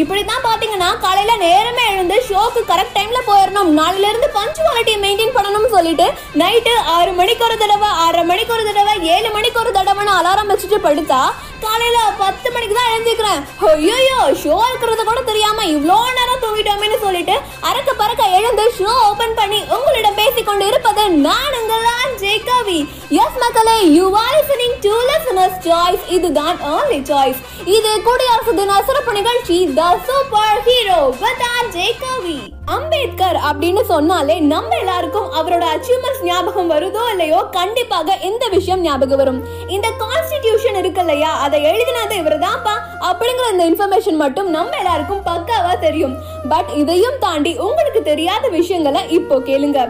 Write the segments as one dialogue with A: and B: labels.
A: இப்படி தான் பாத்தீங்கன்னா காலையில நேரமே எழுந்து ஷோக்கு கரெக்ட் டைம்ல போயிடணும். நாளையில இருந்து பஞ்சுவாலிட்டியை மெயின்டைன் பண்ணணும்னு சொல்லிட்டு நைட்டு ஆறு மணிக்கு ஒரு தடவை ஆறரை மணிக்கு ஒரு தடவை ஏழு மணிக்கு ஒரு தடவைன்னு அலாரம் வச்சுட்டு படுத்தா காலையில பத்து மணிக்கு தான் எழுந்திருக்கிறேன். ஐயோ ஷோ இருக்கிறது கூட தெரியாம இவ்வளோ நேரம் தூங்கிட்டோமேன்னு சொல்லிட்டு அறக்க பறக்க எழுந்து ஷோ ஓபன் பண்ணி உங்களிடம் பேசிக்கொண்டு இருப்பது நான் உங்களான் ஜெய்காவி. எஸ் மக்களே யூ ஆர் லிசனிங் சாய்ஸ் இதுதான் only சாய்ஸ் இது குடியரசு தின சிறப்பு நிகழ்ச்சி the super hero with Jaikavi Ambedkar அப்படின்னு சொன்னாலே நம்ம எல்லாருக்கும் அவரோட அச்சீவ்மெண்ட்ஸ் ஞாபகம் வருதோ இல்லையோ கண்டிப்பாக இந்த விஷயம் ஞாபகம் வரும். இந்த கான்ஸ்டிடியூஷன் இருக்கு இல்லையா? அதை எழுதினது இவர் தான்ப்பா அப்படிங்கிற இந்த இன்ஃபர்மேஷன் மட்டும் நம்ம எல்லாருக்கும் பக்காவா தெரியும். பட் இதையும் தாண்டி உங்களுக்கு தெரியாத விஷயங்களை இப்போ கேளுங்க.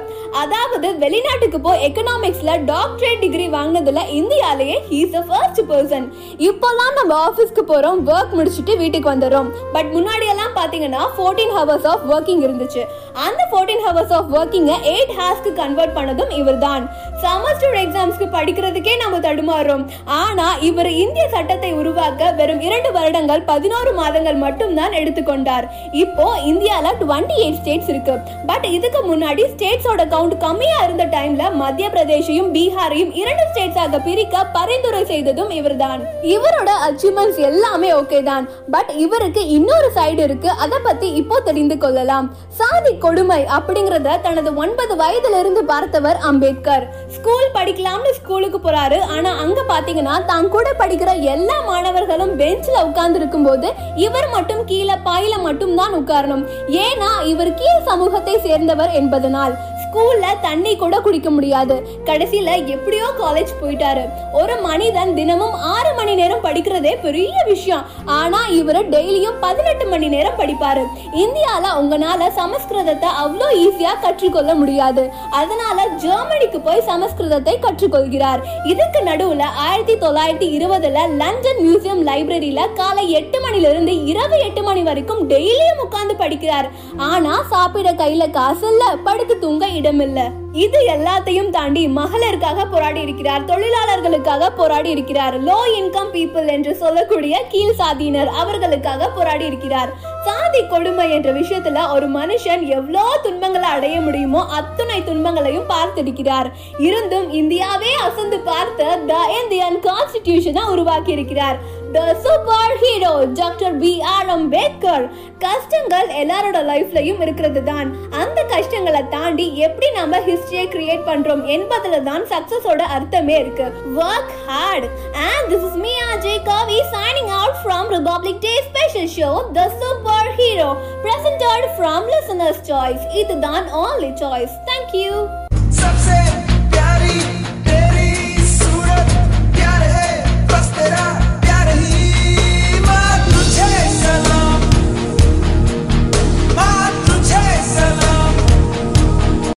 A: அதாவது வெளிநாட்டுக்கு போய் எக்கனாமிக்ஸ்ல டாக்டரேட் டிகிரி வாங்கினதுல இந்தியாலேயே ஹீஸ் அ ஃபர்ஸ்ட் பர்சன் இப்போலாம் நம்ம ஆஃபீஸ்க்கு போறோம் ஒர்க் முடிச்சுட்டு வீட்டுக்கு வந்துடுறோம். பட் முன்னாடி எல்லாம் பாத்தீங்கன்னா ஃபோர்டீன் ஹவர்ஸ் ஆஃப் ஒர்க்கிங் இருந்துச்சு. அந்த ஃபோர்டீன் ஹவர்ஸ் ஆஃப் ஒர்க்கிங்கை எயிட் ஹார்ஸ்க்கு கன்வெர்ட் பண்ணதும் இவர் தான் செமஸ்டர் எக்ஸாம்ஸ்க்கு படிக்கிறதுக்கே நம்ம தடுமாறுறோம். ஆனா இவர் இந்திய சட்டத்தை உருவாக்க வெறும் இரண்டு வருடங்கள் பதினோரு மாதங்கள் மட்டும்தான் எடுத்துக்கொண்டார். இப்போ இந்தியால டுவெண்ட்டி எயிட் ஸ்டேட்ஸ் இருக்கு. பட் இதுக்கு முன்னாடி ஸ்டேட்ஸோட கவுண்ட் கம்மியா இருந்த டைம்ல மத்திய பிரதேசையும் பீகாரையும் இரண்டு ஸ்டேட்ஸாக பிரிக்க பரிந்துரை செய்ததும் இவர்தான். இவரோட அச்சீவ்மெண்ட்ஸ் எல்லாமே ஓகே தான். பட் இவருக்கு இன்னொரு சைடு இருக்கு. அதை பத்தி இப்போ தெரிந்து கொள்ளலாம். சாதி கொடுமை அப்படிங்கறத தனது ஒன்பது வயதுல இருந்து பார்த்தவர் அம்பேத்கர். ஸ்கூல் படிக்கலாம்னு ஸ்கூலுக்கு போறாரு. ஆனா அங்க பாத்தீங்கன்னா தான் கூட படிக்கிற எல்லா மாணவர்களும் பெஞ்ச்ல உட்கார்ந்து இருக்கும்போது இவர் மட்டும் கீழே பாயில மட்டும் தான் உட்காரணும் ஏன்னா இவர் கீழ் சமூகத்தை சேர்ந்தவர் என்பதனால். ஸ்கூல்ல தண்ணி கூட குடிக்க முடியாது. கடைசியில எப்படியோ காலேஜ் போயிட்டாரு. ஒரு மனிதன் தினமும் ஆறு மணி நேரம் படிக்கிறதே பெரிய விஷயம். ஆனா இவர் டெய்லியும் பதினெட்டு மணி நேரம் படிப்பாரு. இந்தியால உங்களால சமஸ்கிருதத்தை அவ்வளோ ஈஸியா கற்றுக்கொள்ள முடியாது. அதனால ஜெர்மனிக்கு போய் சமஸ்கிருதத்தை கற்றுக்கொள்கிறார். இதுக்கு நடுவுல ஆயிரத்தி தொள்ளாயிரத்தி இருபதுல லண்டன் மியூசியம் லைப்ரரியில காலை எட்டு மணில இருந்து இரவு எட்டு மணி வரைக்கும் டெய்லியும் உட்கார்ந்து படிக்கிறார். ஆனா சாப்பிட கையில காசு இல்ல படுத்து தூங்க இடமில்ல. இது எல்லாத்தையும் தாண்டி மகளிருக்காக போராடி இருக்கிறார் தொழிலாளர்களுக்காக போராடி இருக்கிறார் லோ இன்கம் பீப்புள் என்று சொல்லக்கூடிய கீழ் சாதியினர் அவர்களுக்காக போராடி இருக்கிறார். சாதி கொடுமை என்ற விஷயத்துல ஒரு மனுஷன் எவ்வளோ துன்பங்களை அடைய முடியுமோ அத்துணை துன்பங்களையும் பார்த்திருக்கிறார். இருந்தும் இந்தியாவே அசந்து பார்த்த த இந்தியன் கான்ஸ்டிடியூஷனை உருவாக்கி இருக்கிறார் the super hero doctor B R Ambedkar கஷ்டங்கள் எல்லாரோட லைஃப்லயும் இருக்கிறது தான் அந்த கஷ்டங்களை தாண்டி எப்படி நம்ம ஹிஸ்டரியை கிரியேட் பண்றோம் என்பதுல தான் சக்சஸோட அர்த்தமே இருக்கு. Work hard and this is me Ajay Kavi signing out from Republic Day special show the super hero presented from listeners choice இதுதான் ஆன்லி சாய்ஸ் தேங்க்யூ